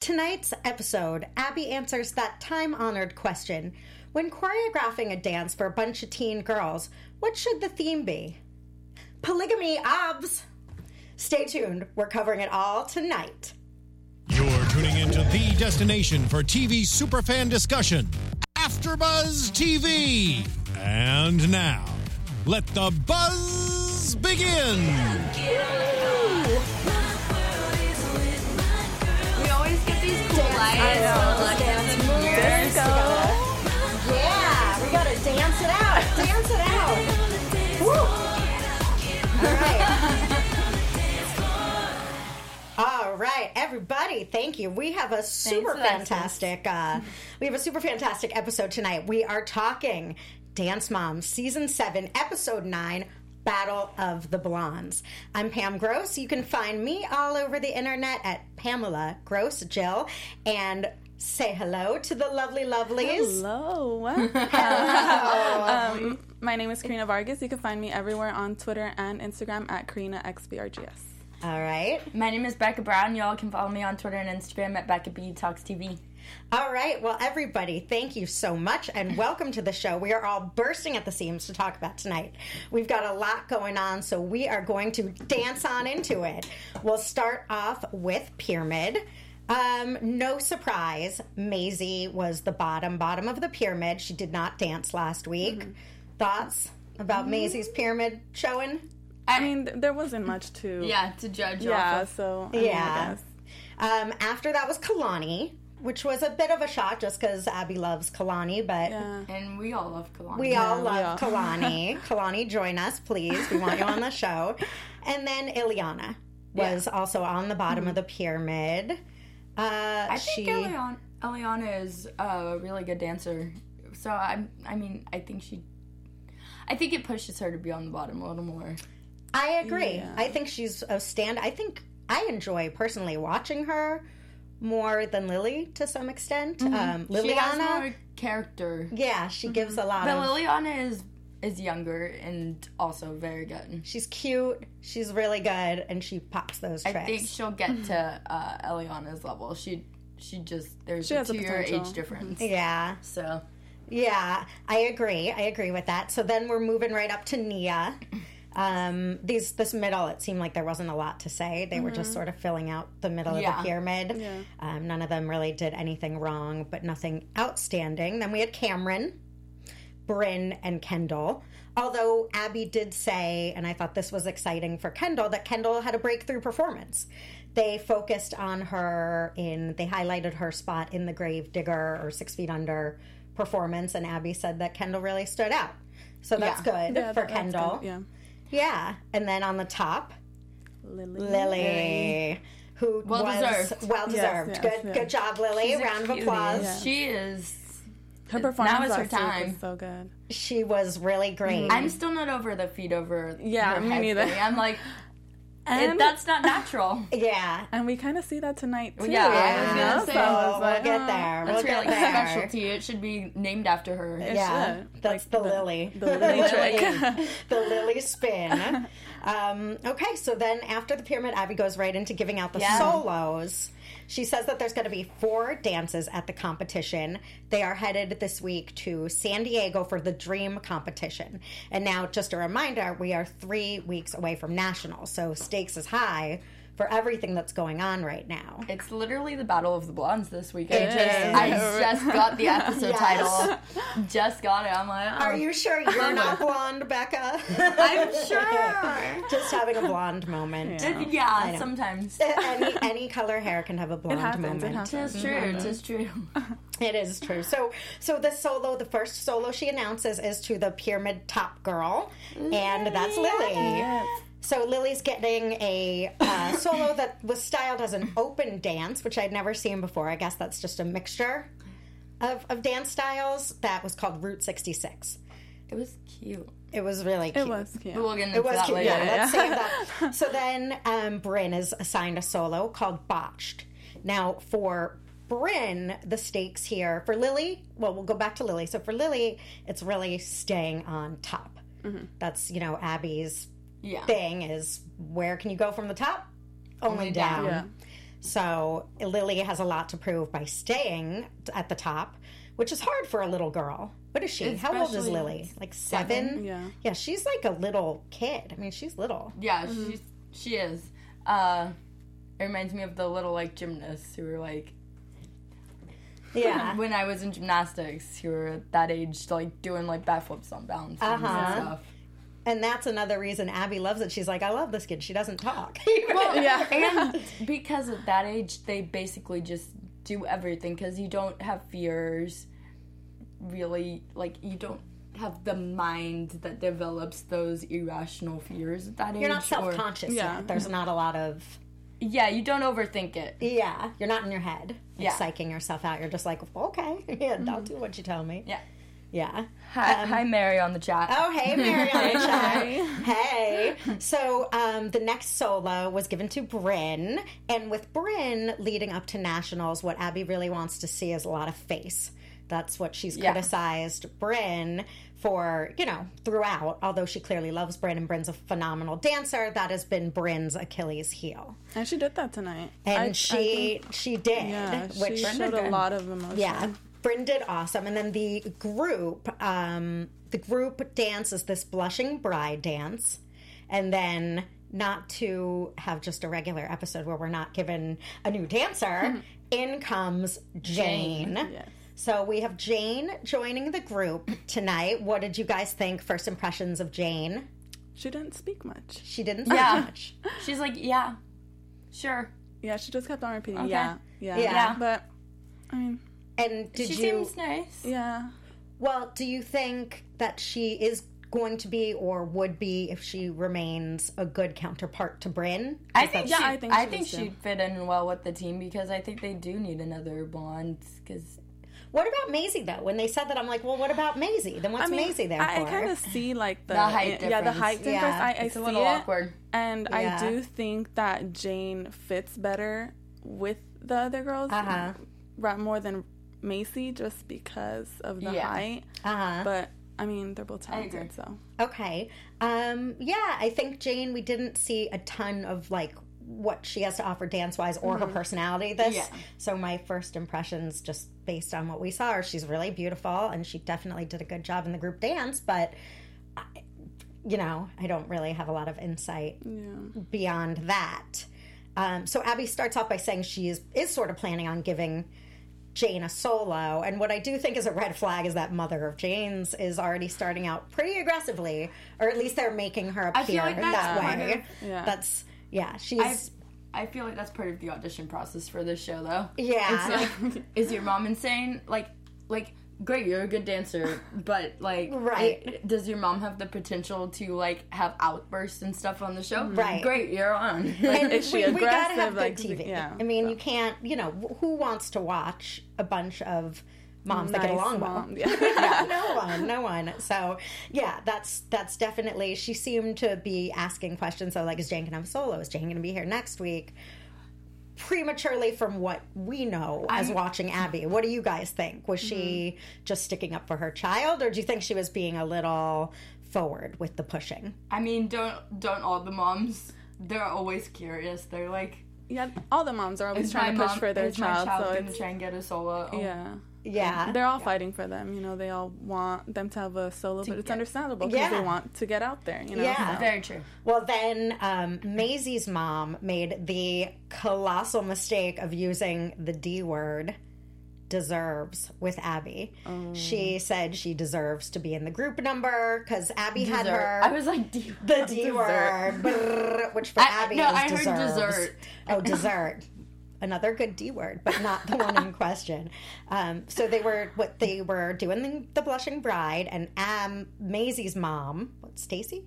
Tonight's episode, Abby answers that time honored question When choreographing a dance for a bunch of teen girls, what should the theme be? Polygamy obs! Stay tuned, we're covering it all tonight. You're tuning into the destination for TV superfan discussion, AfterBuzz TV. And now, let the buzz begin. Get lights. I Dance in the moves. mirror. We gotta- Yeah, we gotta dance it out. Dance it out. Woo. All right. All right, everybody, thank you. We have a super fantastic uh, we have a super fantastic episode tonight. We are talking Dance Moms season 7, episode 9, Battle of the Blondes. I'm Pam Gross. You can find me all over the internet at Pamela Gross Jill and say hello to the lovely lovelies. Hello. um, my name is Karina Vargas. You can find me everywhere on Twitter and Instagram at Karina XBRGS. All right. My name is Becca Brown. Y'all can follow me on Twitter and Instagram at Becca B Talks TV. All right. Well, everybody, thank you so much and welcome to the show. We are all bursting at the seams to talk about tonight. We've got a lot going on, so we are going to dance on into it. We'll start off with Pyramid. Um, no surprise, Maisie was the bottom bottom of the pyramid. She did not dance last week. Thoughts about Maisie's pyramid showing? I mean, there wasn't much to. Yeah, to judge Yeah, off of. so. I mean, I Yeah. guess. Um, after that was Kalani, which was a bit of a shock just because Abby loves Kalani, but Yeah. And we all love Kalani. We all Yeah, love yeah. Kalani. Kalani, join us, please. We want you on the show. And then Elliana was also on the bottom of the pyramid. Uh, I think she, Elliana, Elliana is a really good dancer. So I, I mean, I think she, I think it pushes her to be on the bottom a little more. I agree. Yeah. I think she's a stand. I think I enjoy personally watching her more than Lily to some extent. Um, Mm-hmm. She has Lilliana, more character. yeah, she gives a lot But of. Lilliana is is younger and also very good. She's cute. She's really good, and she pops those Tricks. I think she'll get to uh, Elliana's level. She she just there's She a has the two year age difference. yeah. So Yeah, I agree. I agree with that. So then we're moving right up to Nia. Um, these this middle, it seemed like there wasn't a lot to say. They were just sort of filling out the middle of the pyramid. Yeah. Um, none of them really did anything wrong, but nothing outstanding. Then we had Camryn, Brynn, and Kendall. Although Abby did say, and I thought this was exciting for Kendall, that Kendall had a breakthrough performance. They focused on her in, they highlighted her spot in the Grave Digger or Six Feet Under performance, and Abby said that Kendall really stood out. So that's Yeah. good Yeah, for that- Kendall. good, Yeah. Yeah. And then on the top, Lily. Lily, who Well was deserved. well deserved. yes, good, yeah. good job, Lily. She's Round of applause. Yeah. She is. Her performance Now is her time. was so good. She was really great. I'm still not over the feet over. Yeah, her me head neither. thing. I'm like, And, it, that's not natural. yeah. and we kind of see that tonight, too. Yeah, I was Yeah, gonna so say, I was we'll like, get oh, there. That's we'll her get like there. specialty. It should be named after her. It Yeah, should. that's Like the, Lily. The Lily trick. the Lily spin. Um, okay, so then after the pyramid, Abby goes right into giving out the Yeah. solos. She says that there's going to be four dances at the competition. They are headed this week to San Diego for the Dream competition. And now, just a reminder, we are three weeks away from nationals, so stakes is high for everything that's going on right now. It's literally the Battle of the Blondes this weekend. It just. I just got the episode Yes. title. Just got it. I'm like, oh, Are you sure you're not blonde, Becca? I'm sure. Just having a blonde moment. yeah, know. sometimes. any any color hair can have a blonde happens, it moment. happens. Tis mm-hmm. true. Tis true. It is true. So so the solo, the first solo she announces is to the pyramid top girl, and that's Lily. Yes. So Lily's getting a uh, solo that was styled as an open dance, which I'd never seen before. I guess that's just a mixture of, of dance styles. That was called Route 66. It was cute. It was really cute. It was cute. We'll get into It was that cute. later. Yeah, let's save that. So then um, Brynn is assigned a solo called Botched. Now, for Brynn, the stakes here, for Lily, well, we'll go back to Lily. So for Lily, it's really staying on top. That's, you know, Abby's Yeah. thing is where can you go from the top? Only, Only down. down. Yeah. So Lily has a lot to prove by staying at the top, which is hard for a little girl. What is she? How old is Lily? Like seven? seven. Yeah. Yeah, she's like a little kid. I mean, she's little. Yeah, she's she is. Uh, it reminds me of the little like gymnasts who were like Yeah. when I was in gymnastics, who were that age, like doing like backflips on bounce Uh-huh. and stuff. And that's another reason Abby loves it. She's like, I love this kid. She doesn't talk. Well, yeah. And because at that age, they basically just do everything because you don't have fears. Really, like you don't have the mind that develops those irrational fears at that age. You're not self conscious Yeah. yet. There's not a lot of. Yeah, you don't overthink it. Yeah, you're not in your head, like, Yeah. psyching yourself out. You're just like, okay, yeah, I'll mm-hmm. do what you tell me. Yeah. Yeah. Hi, hi Mary on the chat. Oh, hey, Mary on the chat. Hey. So um, the next solo was given to Brynn. And with Brynn leading up to nationals, what Abby really wants to see is a lot of face. That's what she's Yeah. criticized Brynn for, you know, throughout. Although she clearly loves Brynn and Brynn's a phenomenal dancer, that has been Brynn's Achilles heel. And she did that tonight. And I- I she think- she did, yeah, which she showed a lot of emotion. yeah, Brynn did awesome. And then the group, um, the group dance is this blushing bride dance, and then not to have just a regular episode where we're not given a new dancer. in comes Jane. Yes. So we have Jane joining the group tonight. What did you guys think? First impressions of Jane? She didn't speak much. She didn't say Yeah. much. She's like, yeah, sure. Yeah, she just kept on repeating. Okay. Yeah, yeah, Yeah. But I mean, And did she you? seems nice. yeah. Well, do you think that she is going to be or would be if she remains a good counterpart to Brynn? I think Yeah, she, I I think think, she I think is, too. she'd fit in well with the team because I think they do need another Bond Because What about Maisie though? When they said that, I'm like, well, what about Maisie? Then what's I mean, Maisie there I, for? I kind of see like the, The height yeah, the difference. height difference. Yeah, I, I it's a see little it, awkward. and Yeah. I do think that Jane fits better with the other girls, Uh-huh. more than Macy, just because of the Yeah. height. Uh huh. But I mean, they're both talented, so Okay. Um, yeah, I think Jane, we didn't see a ton of like what she has to offer dance wise or her personality this. Mm-hmm. Yeah. So my first impressions just based on what we saw are she's really beautiful and she definitely did a good job in the group dance, but I, you know, I don't really have a lot of insight yeah. beyond that. Um, so Abby starts off by saying she is, is sort of planning on giving Jane a solo. And what I do think is a red flag is that Mother of Jane's is already starting out pretty aggressively, or at least they're making her I appear like that way. of- Yeah. That's yeah, I, she's I feel like that's part of the audition process for this show, though. yeah. It's like, is your mom insane? Like, like, great, you're a good dancer, but like, Right. it- does your mom have the potential to like have outbursts and stuff on the show? Mm-hmm. Right. Great, you're on. and Is she we, we gotta have aggressive? good TV. yeah, I mean, you can't. You know, who wants to watch a bunch of moms that get along mom, well? yeah. no one, no one. So yeah, that's that's definitely. She seemed to be asking questions. So like, is Jane gonna have a solo? Is Jane gonna be here next week? Prematurely, from what we know as I'm- watching Abby, what do you guys think? Was she Mm-hmm. just sticking up for her child, or do you think she was being a little forward with the pushing? I mean, don't don't all the moms? They're always curious. They're like, yeah. All the moms are always trying to push mom, for their is my child, child so gonna it's try and get a solo? Oh, yeah. Yeah, They're all fighting for them, you know. They all want them to have a solo, but it's get- understandable because Yeah. they want to get out there, you know. Yeah. so. Very true. Well, then um, Maisie's mom made the colossal mistake of using the D word deserves with Abby. Oh. She said she deserves to be in the group number because Abby had her I was like, D- the D word, brrr, which for I- Abby no, is I heard dessert. Oh, dessert. Another good D word, but not the one in question. Um, so they were what they were doing the, the blushing bride, and um, Maisie's mom, what Stacy?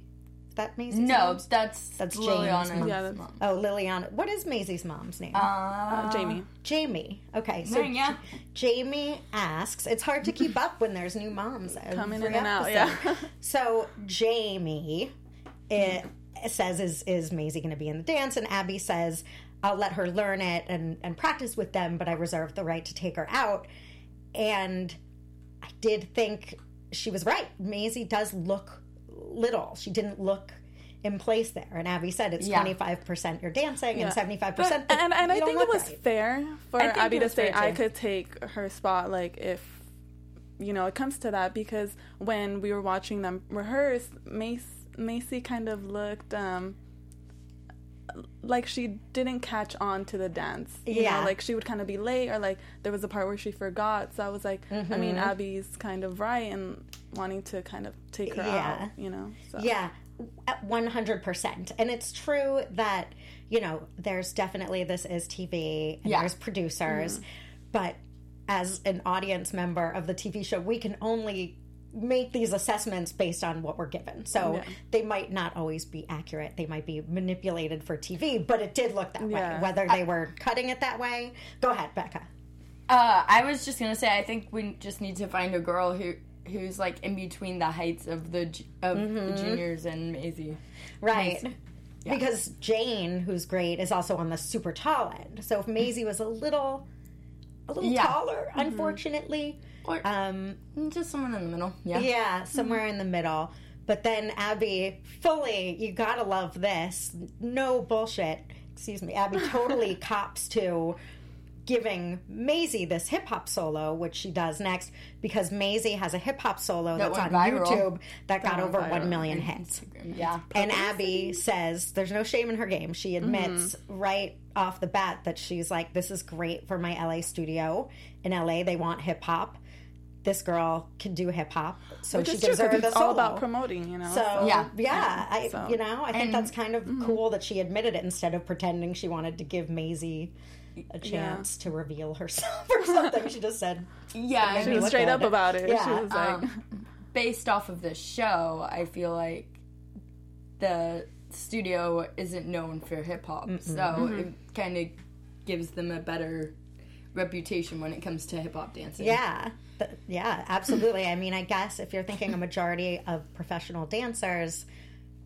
Is that Maisie's no, mom? that's That's Jane's Liliana's mom. Yeah, that's- mom. Oh, Liliana. What is Maisie's mom's name? Uh, Jamie. Jamie. Okay, so yeah. J- Jamie asks. It's hard to keep up when there's new moms Coming in and out, yeah. So Jamie it says, "Is is Maisie going to be in the dance?" And Abby says, "I'll let her learn it and and practice with them, but I reserve the right to take her out." And I did think she was right. Maisie does look little. She didn't look in place there. And Abby said it's twenty five percent you're dancing and seventy five percent. and, and I think it was fair for Abby to say I could take her spot, like if you know it comes to that, because when we were watching them rehearse, Mace Macy kind of looked um like she didn't catch on to the dance. You Yeah. know, like she would kind of be late, or like there was a part where she forgot. So I was like, I Mm-hmm. mean, Abby's kind of right in wanting to kind of take her Yeah. out. You know, so. Yeah, one hundred percent. And it's true that you know there's definitely this is TV and Yeah. there's producers, but as an audience member of the TV show, we can only make these assessments based on what we're given. So Yeah. they might not always be accurate. They might be manipulated for TV, but it did look that way. Whether they were cutting it that way. Go ahead, Becca. Uh, I was just gonna say, I think we just need to find a girl who who's like in between the heights of the of Mm-hmm. the juniors and Maisie. Right. Yeah. Because Jane, who's great, is also on the super tall end. So if Maisie was a little a little Yeah. taller, unfortunately. Or Um just someone in the middle. Yeah. yeah, somewhere in the middle. But then Abby fully, you gotta love this. No bullshit. Excuse me. Abby totally cops to giving Maisie this hip hop solo, which she does next, because Maisie has a hip hop solo that's on viral. YouTube that got over viral. 1 million hits. Yeah. And Abby says there's no shame in her game. She mm-hmm. admits right off the bat that she's like, this is great for my LA studio. In LA, they want hip hop. This girl can do hip hop, so Which she is true gives her because the it's solo. all about promoting. You know, so yeah, Yeah. I So- you know I think And- that's kind of mm-hmm. cool that she admitted it instead of pretending she wanted to give Maisie a chance to reveal herself or something. she just said, Yeah. She she was straight good. up about it. She Yeah, was like, um, based off of this show, I feel like the studio isn't known for hip hop, so it kind of gives them a better reputation when it comes to hip hop dancing. Yeah, th- yeah, absolutely. I mean, I guess if you're thinking a majority of professional dancers,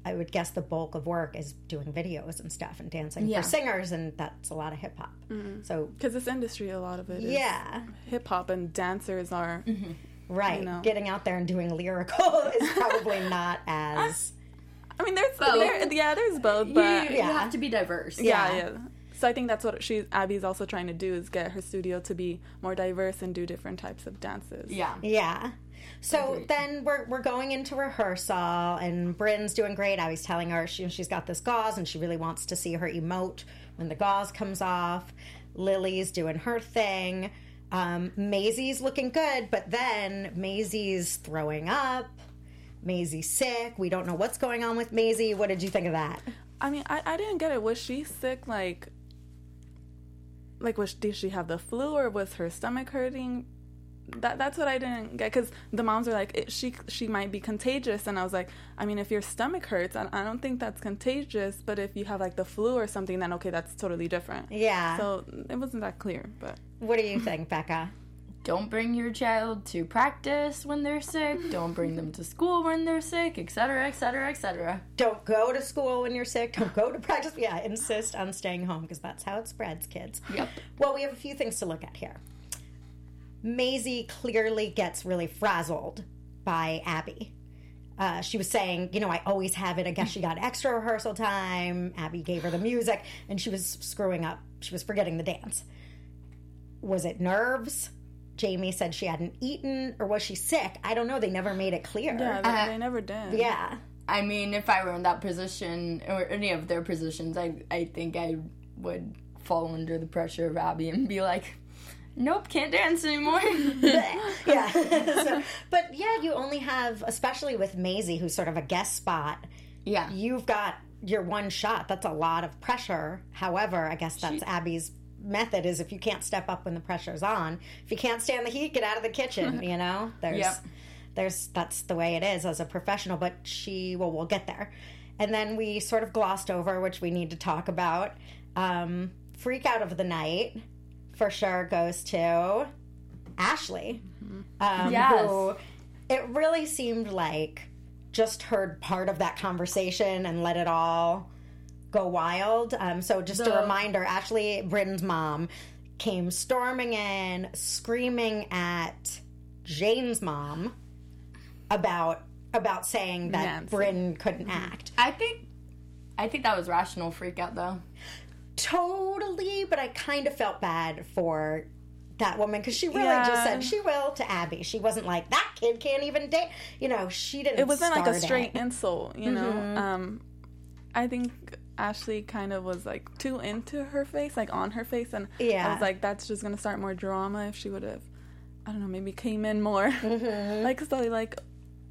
I would guess the bulk of work is doing videos and stuff and dancing Yeah. for singers, and that's a lot of hip hop. Mm-hmm. So because this industry, a lot of it is yeah, hip hop, and dancers are. Mm-hmm. right. You know. Getting out there and doing lyrical is probably not as I mean, there's Both. there, yeah, there's both, but you Yeah. have to be diverse. yeah, yeah. yeah. So I think that's what she Abby's also trying to do is get her studio to be more diverse and do different types of dances. Yeah. Yeah. So Agreed. then we're, we're going into rehearsal, and Brynn's doing great. I was telling her she, she's got this gauze, and she really wants to see her emote when the gauze comes off. Lily's doing her thing. Um, Maisie's looking good, but then Maisie's throwing up. Maisie's sick. We don't know what's going on with Maisie. What did you think of that? I mean, I, I didn't get it. Was she sick? Like, like was did she have the flu or was her stomach hurting? That that's what I didn't get because the moms were like it, she she might be contagious and I was like I mean if your stomach hurts I, I don't think that's contagious but if you have like the flu or something then okay that's totally different Yeah. so it wasn't that clear but what do you think, Becca? Don't bring your child to practice when they're sick. Don't bring them to school when they're sick, etc., etc., etc. Don't go to school when you're sick. Don't go to practice. Yeah, insist on staying home because that's how it spreads, kids. Yep. Well, we have a few things to look at here. Maisie clearly gets really frazzled by Abby. Uh, she was saying, you know, I always have it. I guess she got extra rehearsal time. Abby gave her the music, and she was screwing up. She was forgetting the dance. Was it nerves? Jamie said she hadn't eaten, or was she sick? I don't know. They never made it clear. yeah they, Uh, they never did yeah. I mean, if I were in that position or any of their positions, I I think I would fall under the pressure of Abby and be like, "Nope, can't dance anymore." yeah. so, but yeah, you only have, especially with Maisie, who's sort of a guest spot, yeah, you've got your one shot. That's a lot of pressure. However, I guess that's Abby's method is if you can't step up when the pressure's on, if you can't stand the heat, get out of the kitchen, you know? There's Yep. there's that's the way it is as a professional, but she well we'll get there. And then we sort of glossed over, which we need to talk about. Um, freak out of the night for sure goes to Ashley. Um, Yes. who it really seemed like just heard part of that conversation and let it all go wild. Um, so just a reminder, Ashley Britton's mom came storming in, screaming at Jane's mom about about saying that. Brynn couldn't act. I think I think that was rational freak out though. Totally, but I kind of felt bad for that woman because she really just said she will to Abby. She wasn't like that kid can't even date. You know, she didn't. it wasn't like a straight it. insult, you know. Mm-hmm. Um, I think Ashley kind of was like too into her face, like on her face, and yeah. I was like, that's just gonna start more drama if she would have, I don't know, maybe came in more, Mm-hmm. like so, like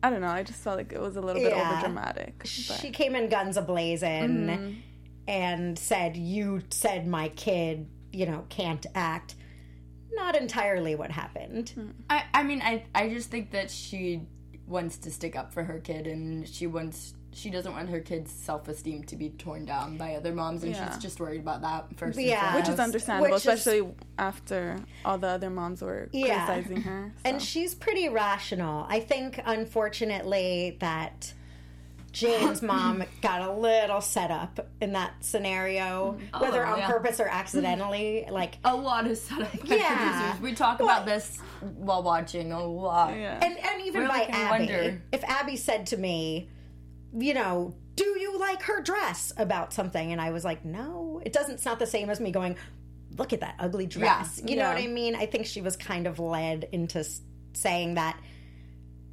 I don't know. I just felt like it was a little bit Yeah. over dramatic. She came in guns a blazing Mm-hmm. And said, "You said my kid, you know, can't act." Not entirely what happened. Mm. I, I mean, I, I just think that she wants to stick up for her kid, and she wants she doesn't want her kid's self esteem to be torn down by other moms, and Yeah. she's just worried about that first. Yeah. and foremost. which is understandable, Which is- especially after all the other moms were Yeah. criticizing her. And she's pretty rational. I think, unfortunately, that Jane's mom got a little set up in that scenario, mm-hmm. whether oh, on yeah. purpose or accidentally. Like, a lot of set up Yeah. producers. We talk Well- about this while watching a lot. yeah. and, and even Really by Abby. wonder. If Abby said to me, you know, do you like her dress about something? And I was like, no, it doesn't. It's not the same as me going, look at that ugly dress. You know Yeah. what I mean? I think she was kind of led into saying that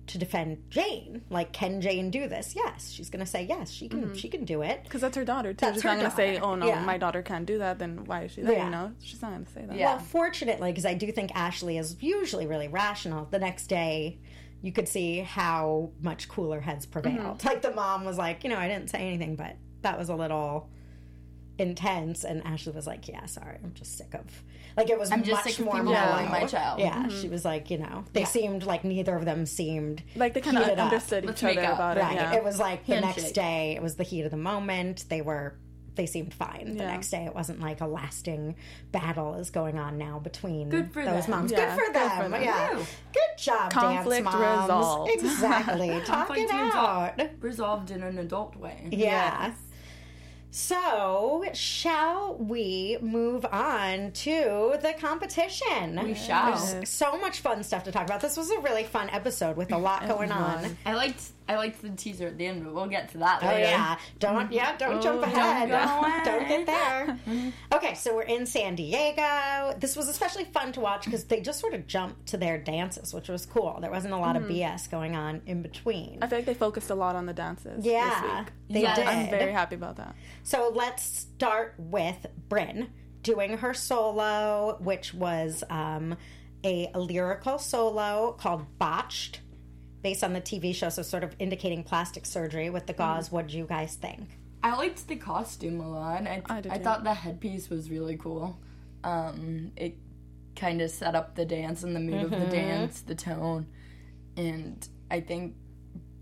to defend Jane. Like, can Jane do this? Yes, she's going to say yes. She can. She can do it. Because that's her daughter too. That's she's her not gonna say, "Oh no, Yeah. my daughter can't do that." Then why is she there? Yeah. You know, she's not gonna say that. Yeah. Well, fortunately, because I do think Ashley is usually really rational. The next day, you could see how much cooler heads prevailed. Mm-hmm. Like the mom was like, you know, I didn't say anything, but that was a little intense. And Ashley was like, yeah, sorry, I'm just sick of. Like it was I'm just much sick of more people mellow. my child. Yeah, mm-hmm. she was like, you know, they seemed like neither of them seemed Like they kind of heated up. understood Let's each other make up. about Right. it. Yeah. It was like the next day, it was the heat of the moment. They were, they seemed fine. The Yeah. next day, it wasn't like a lasting battle is going on now between Good for those them. moms. Yeah, good for good for them. them. Yeah. Woo. Good job, Conflict dance moms. resolved. Exactly. Talk Conflict it out. resolved, resolved in an adult way. Yeah. So, shall we move on to the competition? We shall. There's so much fun stuff to talk about. This was a really fun episode with a lot going on. I liked I liked the teaser at the end, but we'll get to that later. Oh later. yeah, don't yeah, don't jump Oh, ahead. don't go. Don't get there. okay, so we're in San Diego. This was especially fun to watch because they just sort of jumped to their dances, which was cool. There wasn't a lot of BS going on in between. I feel like they focused a lot on the dances. Yeah, this week. they Yes. did. I'm very happy about that. So let's start with Brynn doing her solo, which was um, a, a lyrical solo called Botched, based on the TV show, so sort of indicating plastic surgery with the gauze. What do you guys think? I liked the costume a lot. I, I I thought the headpiece was really cool. Um, it kind of set up the dance and the mood of the dance, the tone, and I think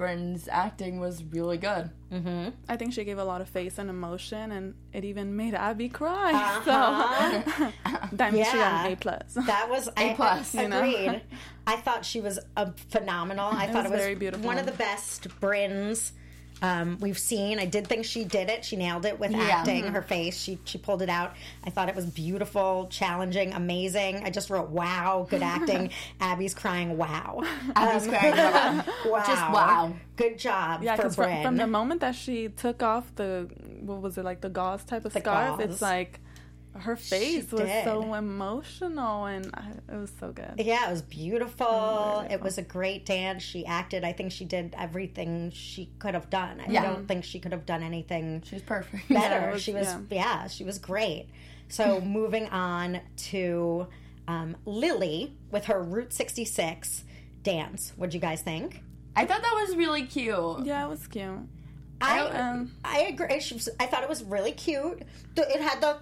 Brynn's acting was really good. I think she gave a lot of face and emotion, and it even made Abby cry. So that means she got Yeah. an A plus. That was A plus, I, you know? agreed. I thought she was uh, phenomenal. I thought was it was very beautiful. one of the best Brynns um, we've seen. I did think she did it. She nailed it with Yeah. acting. Mm-hmm. Her face, she she pulled it out. I thought it was beautiful, challenging, amazing. I just wrote wow, good acting. Abby's crying wow. Abby's crying a. Wow. Just wow. Good job Yeah, for because from, Brynn. from the moment that she took off the what was it like the gauze type of scarf, gauze. it's like her face was did. so emotional, and I, it was so good. Yeah, it was beautiful. very It was a great dance. She acted. I think she did everything she could have done. I Yeah. don't think she could have done anything She's perfect. better. it was- she was, yeah. yeah. she was great. So moving on to um, Lily with her Route 66 dance. What'd you guys think? I thought that was really cute. Yeah, it was cute. I um, I agree. Was, I thought it was really cute. It had the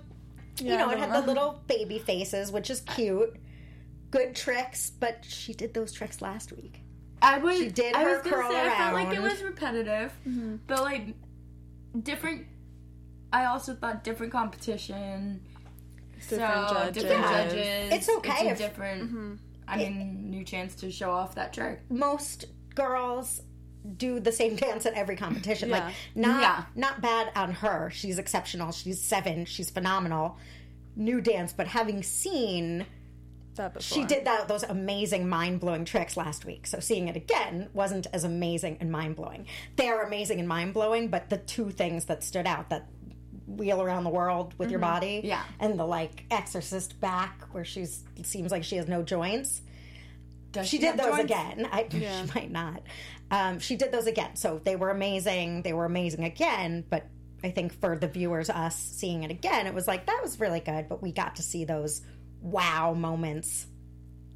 you know it the- had the little baby faces, which is cute. Good tricks, but she did those tricks last week. I was. She did I her was gonna curl say I felt like it was repetitive, mm-hmm. but like different. I also thought different competition. Different so judges. different Yeah. judges. It's okay a if- different. Mm-hmm. I mean, new chance to show off that trick. most girls do the same dance at every competition. Like not Yeah. not bad on her. She's exceptional. She's seven. She's phenomenal. New dance, but having seen that before. she did that those amazing mind blowing tricks last week. So seeing it again wasn't as amazing and mind blowing. They are amazing and mind blowing, but the two things that stood out that wheel around the world with your mm-hmm. body, Yeah. and the like exorcist back where she's seems like she has no joints. Does She did those joints? again. I, Yeah. She might not. Um, she did those again. So they were amazing. They were amazing again. But I think for the viewers, us seeing it again, it was like that was really good. But we got to see those wow moments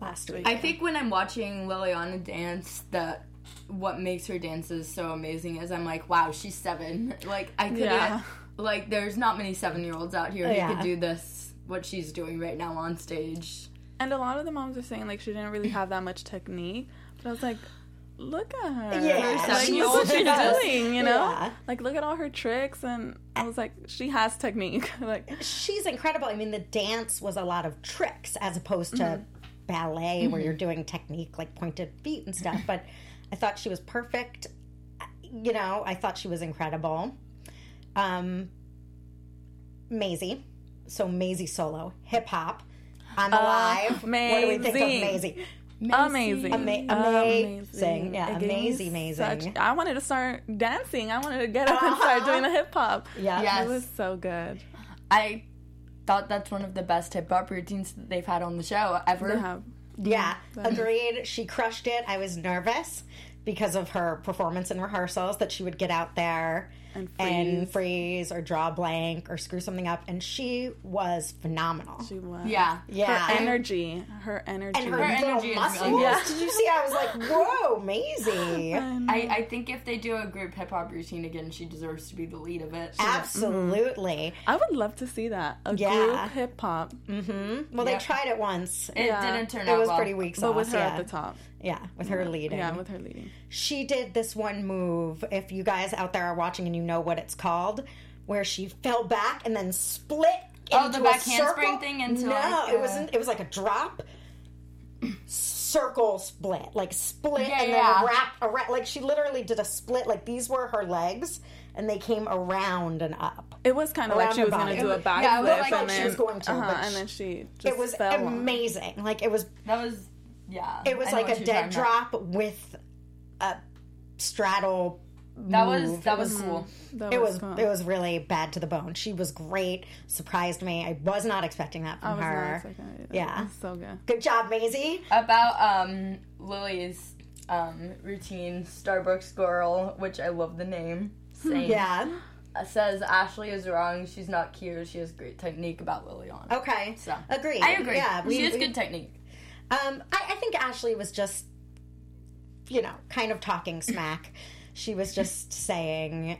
last week. I think when I'm watching Lilliana dance, that what makes her dances so amazing is I'm like, wow, she's seven. Like I couldn't. Yeah. Like there's not many seven year olds out here who Yeah. could do this. What she's doing right now on stage. And a lot of the moms are saying like she didn't really have that much technique. But I was like, look at her. Yeah. like, seven year look what she's doing, you know? Yeah. Like look at all her tricks and I was like, she has technique. like she's incredible. I mean, the dance was a lot of tricks as opposed to ballet where you're doing technique like pointed feet and stuff. But I thought she was perfect. You know, I thought she was incredible. Um, Maisie, so Maisie solo hip hop. I'm alive. What do we think of. Maisie? Amazing. Ama- amazing. Yeah, It gave me amazing, amazing. such- I wanted to start dancing. I wanted to get up and start doing the hip hop. Yeah. Yes. It was so good. I thought that's one of the best hip hop routines that they've had on the show ever. They have Yeah, agreed. She crushed it. I was nervous because of her performance in rehearsals that she would get out there And and freeze or draw a blank or screw something up, and she was phenomenal. she was. Yeah. yeah, Her energy. Her energy. and her, Her little energy is muscles. really good. Did you see? I was like, "Whoa, Maisie!" I, I think if they do a group hip hop routine again, she deserves to be the lead of it. Absolutely. I would love to see that. A Yeah. group hip hop, mhm Well, they tried it once. It Yeah. didn't turn out It was well. pretty weak sauce. but with her yeah. at the top. yeah, with her leading. Yeah, with her leading. She did this one move. If you guys out there are watching and you know what it's called, where she fell back and then split. Oh, into the a back handspring circle. thing into, no, like, it wasn't. It was like a drop. Circle split, like split Yeah, and yeah. then wrap around. Like she literally did a split. Like these were her legs, and they came around and up. It was kind of like she was going to do a It was- backflip, yeah, like and she was going to, uh-huh, but and then she just It was fell on. amazing. Like it was. That was, yeah. It was I like a dead talking about. drop with a straddle. That was move. that It was cool. That It was cool. it was really bad to the bone. She was great, surprised me. I was not expecting that I from was her. not expecting. Yeah. It was so good. Good job, Maisie. About um Lily's um routine, Starbucks girl, which I love the name. Saying, Yeah. uh, says Ashley is wrong. She's not cute. She has great technique about Lilliana. Okay. So Agreed. I agree. Yeah, we, she has we- good technique. Um, I, I think Ashley was just, you know, kind of talking smack. she was just saying,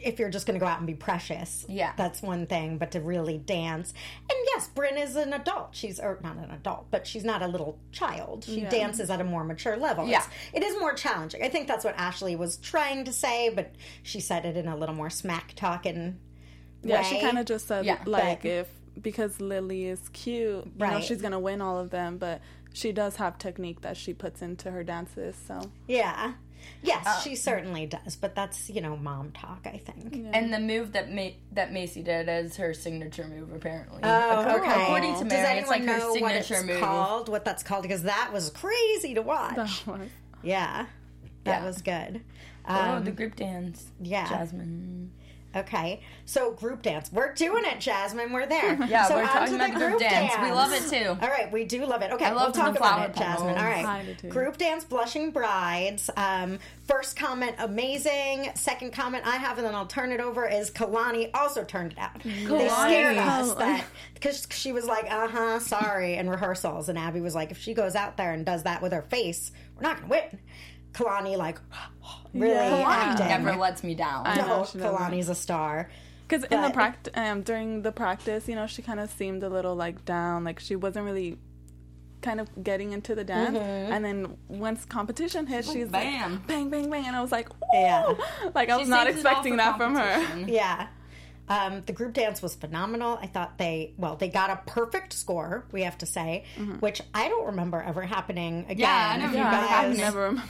if you're just going to go out and be precious, Yeah. that's one thing. But to really dance, and yes, Brynn is an adult. She's or not an adult, but she's not a little child. She Yeah. dances at a more mature level. Yeah. It's, it is more challenging. I think that's what Ashley was trying to say, but she said it in a little more smack talking. Yeah, she kind of just said Yeah, like but- if because Lily is cute, you know, Right. she's gonna win all of them, but she does have technique that she puts into her dances. So Yeah. Yes, Uh, she certainly does, but that's you know mom talk. I think. And the move that Ma- that Macy did is her signature move, apparently. Oh, Ac- okay. According to Mary, Does anyone it's like her know what it's move. called? What that's called? Because that was crazy to watch. that was Yeah, that Yeah. was good. oh, Um, the group dance. yeah. Jasmine. Okay, so group dance. We're doing it, Jasmine. We're there. Yeah, so we're on talking to the about group dance. We love it too. All right, we do love it. Okay, I love we'll the talk about it, Jasmine. All petals. right, I do too. group dance, blushing brides. Um, first comment, amazing. Second comment I have, and then I'll turn it over. Is Kalani also turned it out? They scared us Oh. that because she was like, "Uh huh, sorry," in rehearsals, and Abby was like, "If she goes out there and does that with her face, we're not gonna win." Kalani like really Yeah. acting. Never lets me down. I know, no, doesn't. Kalani's a star. because in the But- practice um, during the practice, you know, she kind of seemed a little like down, like she wasn't really kind of getting into the dance. Mm-hmm. And then once competition hit, she's bam. like bang bang bang, and I was like, Ooh! Yeah. like I was She not saves it all expecting that from her. Yeah. Um, the group dance was phenomenal. I thought they, well, they got a perfect score, we have to say, which I don't remember ever happening again. Yeah, I never You Yeah, guys- I never remember.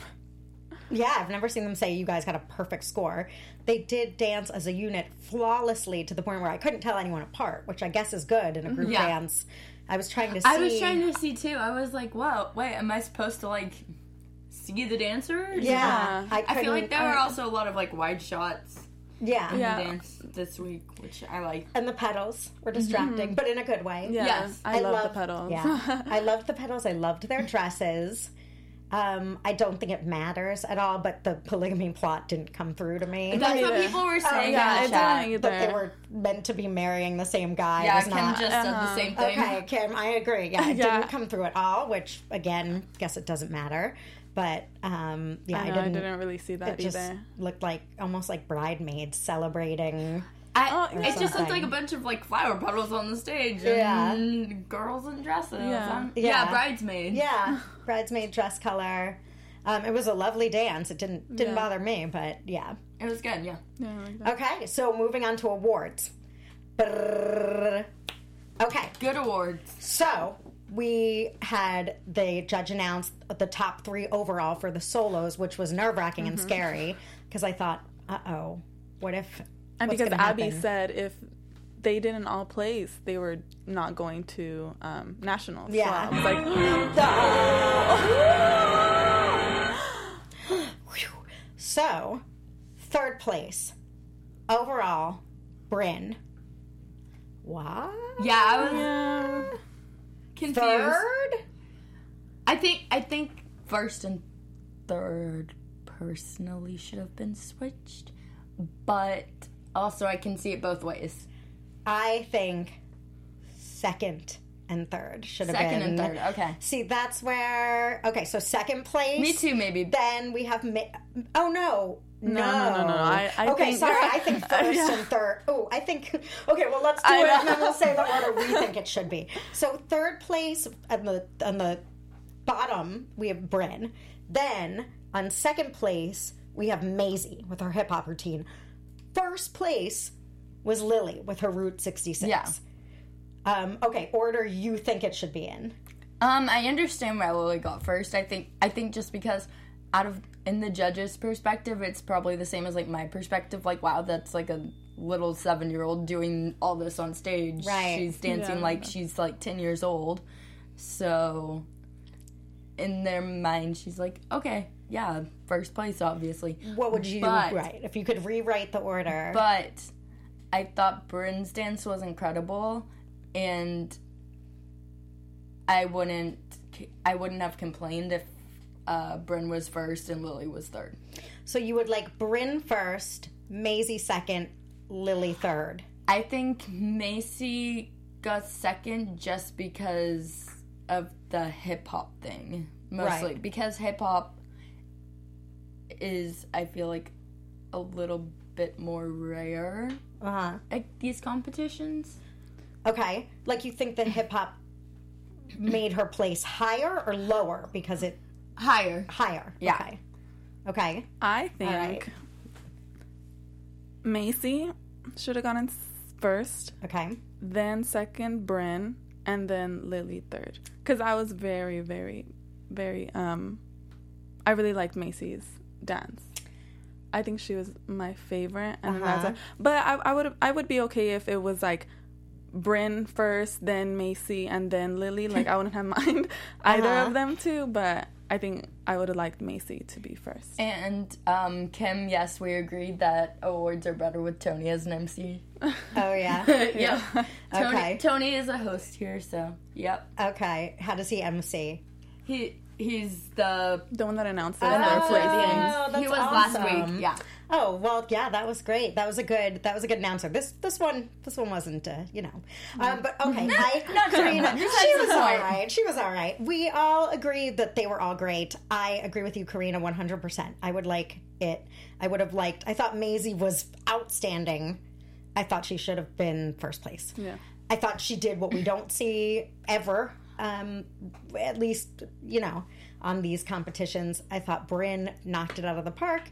Yeah, I've never seen them say you guys got a perfect score. They did dance as a unit flawlessly to the point where I couldn't tell anyone apart, which I guess is good in a group Yeah. dance. I was trying to see. I was trying to see too. I was like, whoa, wait, am I supposed to like see the dancers? Yeah, Yeah. I feel like there were I- also a lot of like wide shots Yeah. in Yeah. the dance this week, which I like. And the pedals were mm-hmm. distracting, but in a good way. Yeah, Yes. I, love the loved- pedals. Yeah, I loved the pedals. I loved their dresses. Um, I don't think it matters at all, but the polygamy plot didn't come through to me. That's what people were saying. yeah, in it the chat. didn't But they were meant to be marrying the same guy. Yeah, was Kim not. just said the Uh-huh. same thing. Okay, Kim, I agree. Yeah, it Yeah. didn't come through at all, which again, guess it doesn't matter. But um, yeah, I, I, know, I didn't. didn't really see that it just looked like almost like bridesmaids celebrating. I, Oh, it just looked like a bunch of like flower petals on the stage Yeah. and girls in dresses. Yeah. Um, Yeah. yeah, bridesmaids. Yeah, bridesmaid dress color. Um, it was a lovely dance. It didn't didn't Yeah. bother me, but yeah. It was good, yeah. Yeah, like. Okay, so moving on to awards. Brrrr. Okay, Good awards. so we had the judge announce the top three overall for the solos, which was nerve wracking and scary because I thought, uh oh, what if? And because Abby happen? said if they didn't all place, they were not going to um, nationals. Yeah. So I was like, So, third place overall, Brynn. What? Yeah, I was yeah. confused. Third? I think I think first and third personally should have been switched, but also I can see it both ways. I think second and third should have Second been and third. Okay. See, that's where. Okay, so second place. Me too, maybe. Then we have. Ma- oh no. No, no, no, no. I- I okay, think- sorry. I think first Yeah. and third. Oh, I think. Okay, well, let's do I it, know. and then we'll say the order we think it should be. So third place on the on the bottom we have Brynn. Then on second place we have Maisie with her hip hop routine. First place was Lily with her Route 66. Yeah. Um, okay, order you think it should be in. Um, I understand why Lily got first. I think I think just because out of in the judge's perspective, it's probably the same as like my perspective. Like, wow, that's like a little seven year old doing all this on stage. Right. She's dancing Yeah. like she's like ten years old. So in their mind, she's like, okay, yeah, first place, obviously. What would you But- write if you could rewrite the order? But I thought Brynn's dance was incredible, and I wouldn't I wouldn't have complained if uh, Brynn was first and Lily was third. so you would like Brynn first, Maisie second, Lily third. I think Macy got second just because of the hip hop thing, mostly Right. because hip hop is I feel like a little bit more rare Uh huh. at these competitions. Okay, like you think that hip hop made her place higher or lower because it Higher. higher. Yeah. Okay. Okay. I think right. Macy should have gone in first, Okay. then second Brynn, and then Lily third. Because I was very, very, very. um I really liked Macy's dance. I think she was my favorite, and Uh-huh. a, but I, I would I would be okay if it was like Brynn first, then Macy, and then Lily. Like I wouldn't have mind either Uh-huh. of them too, but I think I would have liked Macy to be first. And um, Kim, yes, we agreed that awards are better with Tony as an MC. Oh yeah. yep. Tony, Okay. Tony is a host here, so yep. okay. How does he MC? He he's the The one that announced it. Oh, that's place. he that's was last week. Yeah. Oh well, yeah, that was great. That was a good. That was a good announcer. This this one this one wasn't, uh, you know. Um, but okay, I not Karina, Karina. she was That's all fine. right. She was all right. We all agreed that they were all great. I agree with you, Karina, one hundred percent. I would like it. I would have liked. I thought Maisie was outstanding. I thought she should have been first place. Yeah. I thought she did what we don't see ever, um, at least, you know, on these competitions. I thought Brynn knocked it out of the park,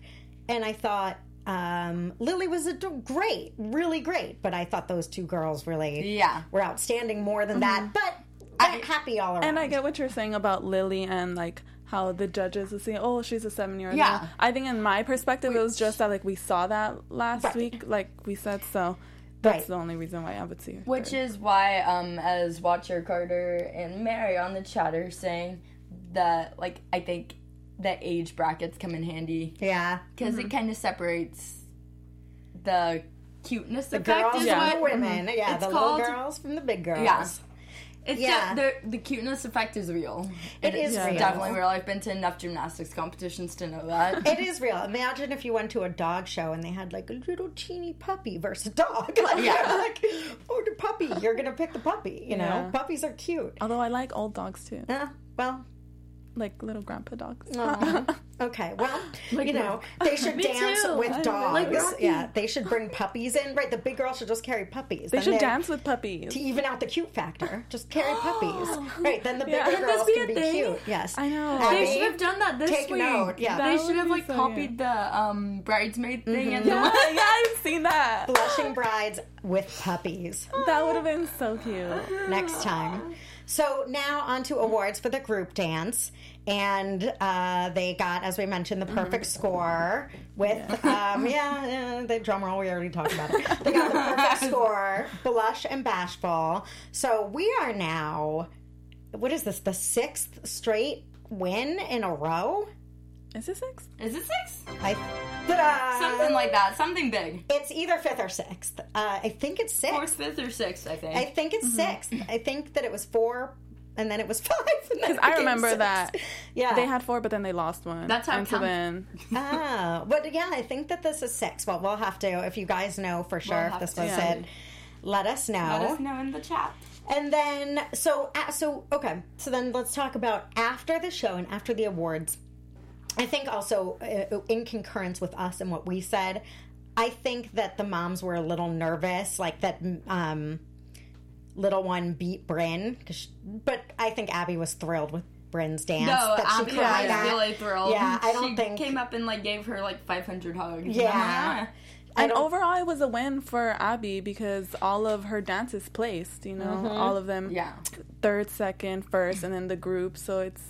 and I thought um, Lily was a, great, really great, but I thought those two girls really Yeah. were outstanding more than that, but I'm happy all around. And I get what you're saying about Lily and like how the judges are saying, "Oh, she's a seven year old." Yeah. I think in my perspective, it was just that like we saw that last Right. week, like we said. So That's Right. the only reason why I would see her. Which third. is why, um, as Watcher Carter and Mary on the chat are saying that, like, I think the age brackets come in handy Yeah. because Mm-hmm. it kind of separates the cuteness The effect. girls is from what the women. Yeah, it's the called. little girls from the big girls. Yeah. It's Yeah. yeah. the, the cuteness effect is real. It is Yeah. real. definitely real. I've been to enough gymnastics competitions to know that. It is real. Imagine if you went to a dog show and they had like a little teeny puppy versus a dog. Yeah. like, oh, the puppy. You're going to pick the puppy. You know, Yeah. puppies are cute. Although I like old dogs too, Uh, well, like little grandpa dogs. okay. Well, Like you know, they should dance too. with dogs. like yeah, they should bring puppies in. Right, the big girl should just carry puppies. they Then should they're- dance with puppies. to even out the cute factor. Just carry puppies. Right, then the bigger Yeah. Can girls be can be thing? cute. Yes. I know. Abby, They should have done that this take week. note, yeah. That they should have like so copied the um, bridesmaid thing and yeah, the yeah, I've seen that. Blushing brides with puppies. That would have been so cute. next time. So now on to awards for the group dance. And uh, they got, as we mentioned, the perfect score with, um, yeah, the drum roll, we already talked about it. They got the perfect score, Blush and Bashful. So we are now, what is this, the sixth straight win in a row? Is it six? Is it six? I, ta-da! Something like that. Something big. It's either fifth or sixth. Uh, I think it's sixth. Fourth, fifth, or sixth, I think. I think it's sixth. I think that it was four, and then it was five. Because I remember that Yeah, they had four, but then they lost one. That's how it and so counts. then Ah, but yeah, I think that this is six. Well, we'll have to. If you guys know for sure if have this to was see. it, let us know. Let us know in the chat. And then, so uh, so okay. So then, let's talk about after the show and after the awards. I think also uh, in concurrence with us and what we said, I think that the moms were a little nervous, like that. Um, little one beat Brynn, 'cause she- but I think Abby was thrilled with Brynn's dance. No, that she Abby cried was at. really thrilled. Yeah, I don't she think- came up and like gave her like 500 hugs. And Yeah. like, "Ah." I and overall it was a win for Abby because all of her dances placed, you know, Mm-hmm. all of them yeah. third, second, first, and then the group. So it's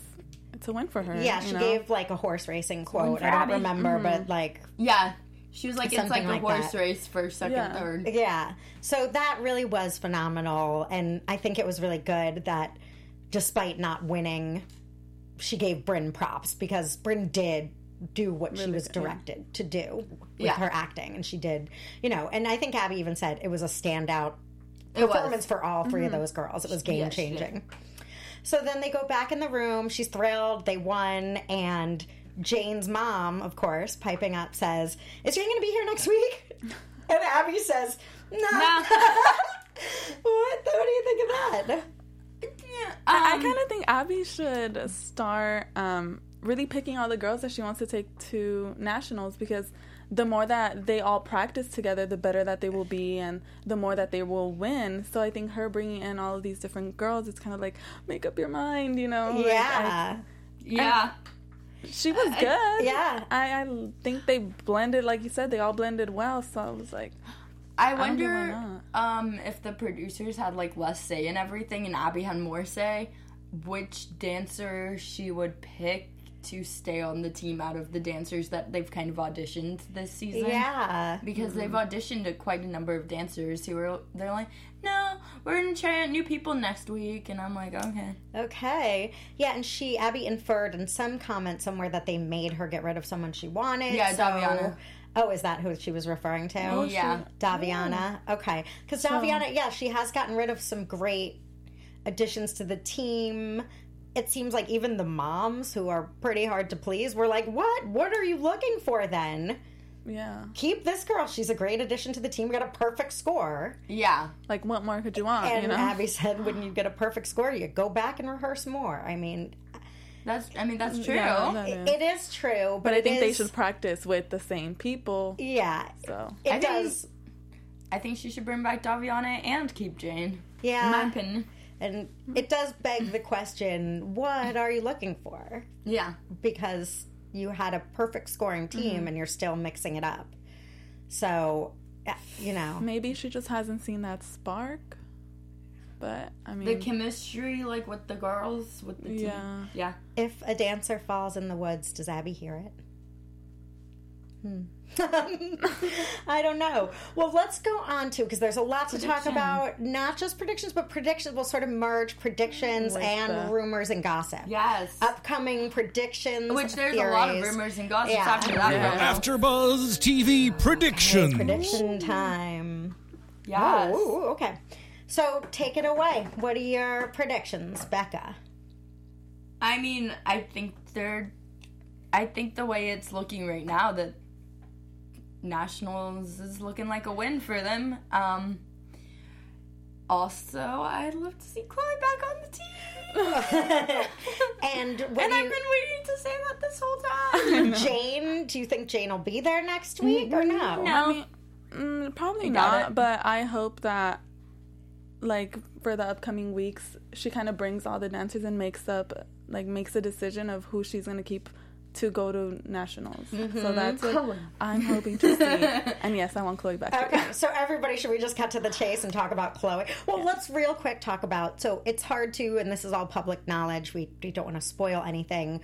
it's a win for her. Yeah, she know? gave like a horse racing quote. I don't Abby. remember, but mm-hmm. like Yeah. She was like, it's like a like horse that. race for second, Yeah. third. yeah. So that really was phenomenal, and I think it was really good that despite not winning, she gave Brynn props because Brynn did do what she Really was good, directed to do with Yeah. her acting, and she did, you know. And I think Abby even said it was a standout It was. performance for all 3 of mm-hmm. those girls. It was game Yes, she did. Changing. So then they go back in the room. She's thrilled. They won. And Jane's mom, of course, piping up, says, Is Jane going to be here next week? And Abby says, No. No. what? What do you think of that? I Um, kind of think Abby should start um, really picking all the girls that she wants to take to nationals because the more that they all practice together, the better that they will be, and the more that they will win. So I think her bringing in all of these different girls, it's kind of like make up your mind, you know? Like, I- Yeah. yeah. she was good. yeah. I, I think they blended, like you said, they all blended well. So I was like, I don't get why wonder um, if the producers had like less say in everything and Abby had more say, which dancer she would pick to stay on the team out of the dancers that they've kind of auditioned this season. Yeah. Because they've mm-hmm. auditioned a, quite a number of dancers who are they're like, no, we're gonna try out new people next week, and I'm like, okay, Okay. Yeah, and she, Abby inferred in some comment somewhere that they made her get rid of someone she wanted. Yeah, so- Daviana. Oh, is that who she was referring to? Oh, yeah, Daviana. Okay. Because Daviana, yeah, she has gotten rid of some great additions to the team. It seems like even the moms, who are pretty hard to please, were like, What? What are you looking for then? yeah. Keep this girl. She's a great addition to the team. We got a perfect score. yeah, Like, what more could you want, And you know? Abby said, When you get a perfect score, you go back and rehearse more. I mean, that's I mean that's true. Yeah, that is. it is true, but, but I it think they should practice with the same people. Yeah, So it I think- does. I think she should bring back Daviana and keep Jane. In my Yeah, opinion. And it does beg the question: What are you looking for? Yeah. Because you had a perfect scoring team, mm-hmm. and you're still mixing it up. So, you know, maybe she just hasn't seen that spark. But I mean, The chemistry, like with the girls, with the team. yeah. Yeah. if a dancer falls in the woods, does Abby hear it? Hmm. I don't know. Well, let's go on to because there's a lot to talk about. Not just predictions, but predictions. We'll sort of merge predictions Like and the- rumors and gossip. Yes. Upcoming predictions. Which there's a lot of rumors and gossip Yeah. after that. Yeah. promo. After Buzz TV predictions. Prediction time. Yes. Ooh, okay. So take it away. What are your predictions, Becca? I mean, I think they're. I think the way it's looking right now, that Nationals is looking like a win for them. Um, also, I'd love to see Chloe back on the team. and what and do I've you- been waiting to say that this whole time. Jane, do you think Jane will be there next week or no? No. I mean, mm, probably got not. it. But I hope that, like, for the upcoming weeks, she kind of brings all the dancers and makes up, like, makes a decision of who she's gonna keep to go to nationals. Mm-hmm. So that's what I'm hoping to see. and yes, I want Chloe back. Okay, so everybody, should we just cut to the chase and talk about Chloe? Well, let's real quick talk about. So it's hard to, and this is all public knowledge. We we don't want to spoil anything.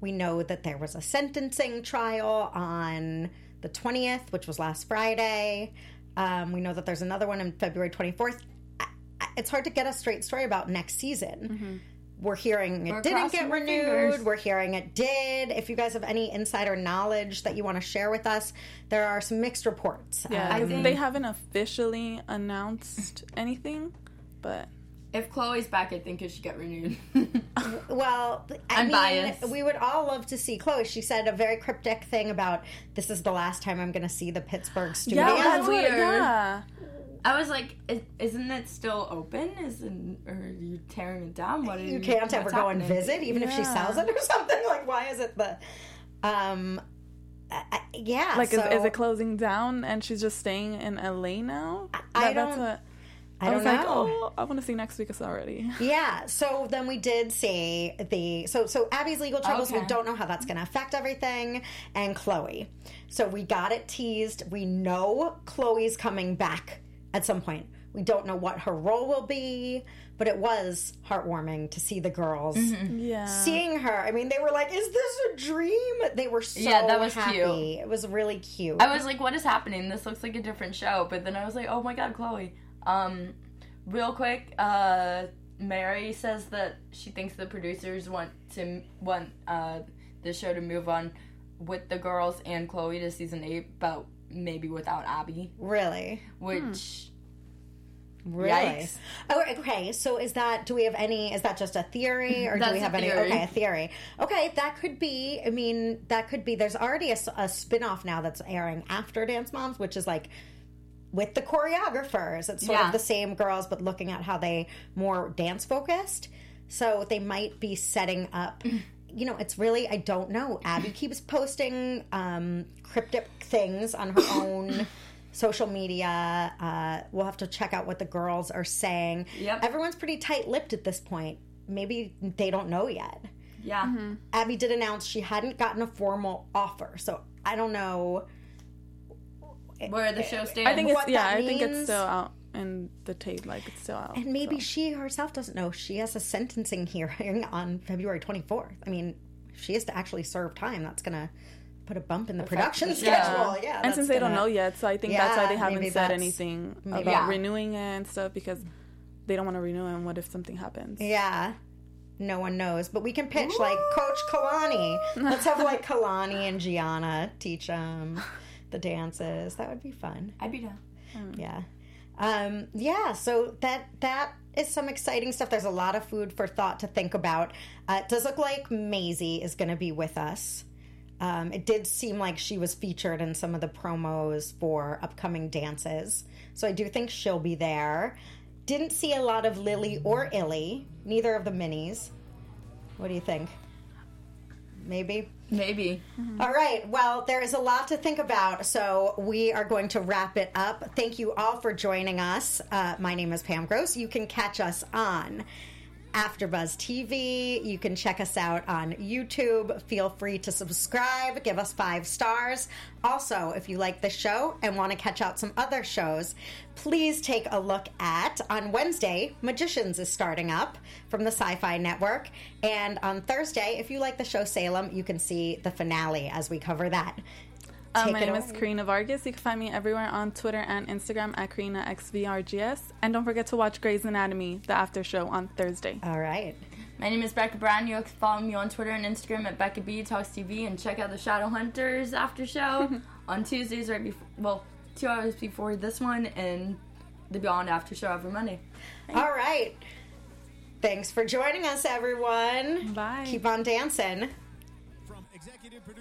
We know that there was a sentencing trial on the twentieth, which was last Friday. Um, we know that there's another one on February twenty fourth. It's hard to get a straight story about next season. We're hearing it We're didn't get renewed. fingers. We're hearing it did. If you guys have any insider knowledge that you want to share with us, there are some mixed reports. Yeah, Um, 'cause think- they haven't officially announced anything, but if Chloe's back, I think it should get renewed. Well, I I'm mean, biased. we would all love to see Chloe. She said a very cryptic thing about this is the last time I'm going to see the Pittsburgh studio. yeah, that's that's weird. Yeah, I was like, is, isn't it still open? Isn't or are you tearing it down? What are you can't ever what's go and visit, even if she sells it or something. Like, why is it the? Um, I, I- yeah. like so, is, is it closing down and she's just staying in LA now? I That- that's don't- what I I, don't was know. like. Oh, I want to see next week already. Yeah, so then we did see the so so Abby's legal troubles. We don't know how that's going to affect everything, and Chloe. So we got it teased. We know Chloe's coming back at some point. We don't know what her role will be, but it was heartwarming to see the girls Yeah, seeing her. I mean, they were like, "Is this a dream?" They were so Yeah, that was happy. cute. It was really cute. I was like, what is happening? This looks like a different show. But then I was like, oh my god, Chloe. Um, real quick, uh, Mary says that she thinks the producers want to want uh, the show to move on with the girls and Chloe to season eight, but maybe without Abby, really, which. Hmm. really. Yikes. Oh, okay. So is that? Do we have any? Is that just a theory, or do we have any? Okay, a theory. Okay, that could be. I mean, that could be. There's already a, spin-off now that's airing after Dance Moms, which is like with the choreographers. It's sort Yeah. of the same girls, but looking at how they more dance focused. So they might be setting up. You know, it's really I don't know. Abby keeps posting um, cryptic things on her own social media. Uh, we'll have to check out what the girls are saying. Yep. Everyone's pretty tight-lipped at this point. Maybe they don't know yet. Yeah. Abby did announce she hadn't gotten a formal offer, so I don't know. Where the show stands. I think it's yeah. I think it's still out in the tape. Like it's still out. And maybe so. she herself doesn't know she has a sentencing hearing on February 24th. I mean, if she has to actually serve time, that's going to put a bump in the production Yeah. schedule. Yeah. and that's since they don't know yet, so I think that's why they haven't said anything maybe- about Yeah. renewing it and stuff because they don't want to renew it. And what if something happens? Yeah. No one knows, but we can pitch like Coach Kalani. Let's have like Kalani and Gianna teach them the dances. That would be fun. I'd be down. Mm. Yeah. Um, yeah, so that that is some exciting stuff. There's a lot of food for thought to think about. Uh, it does look like Maesi is going to be with us. Um, it did seem like she was featured in some of the promos for upcoming dances. So I do think she'll be there. Didn't see a lot of Lily or Illy, neither of the minis. What do you think? Maybe? Maybe. All right. Well, there is a lot to think about, so we are going to wrap it up. Thank you all for joining us. Uh, my name is Pam Gross. You can catch us on AfterBuzz TV. You can check us out on YouTube. Feel free to subscribe, give us five stars. Also, if you like the show and want to catch out some other shows, please take a look at on Wednesday, Magicians is starting up from the Syfy Network. And on Thursday, if you like the show Salem, you can see the finale as we cover that. Uh, Take my it name is. Karina Vargas. You can find me everywhere on Twitter and Instagram at Karina XVRGS. And don't forget to watch Grey's Anatomy, the after show, on Thursday. All right. My name is Becca Brown. You can follow me on Twitter and Instagram at Becca B Talks TV and check out the Shadow Hunters after show on Tuesdays right before, well, two hours before this one and the Beyond after show every Monday. All right. Thanks for joining us, everyone. Bye. Keep on dancing.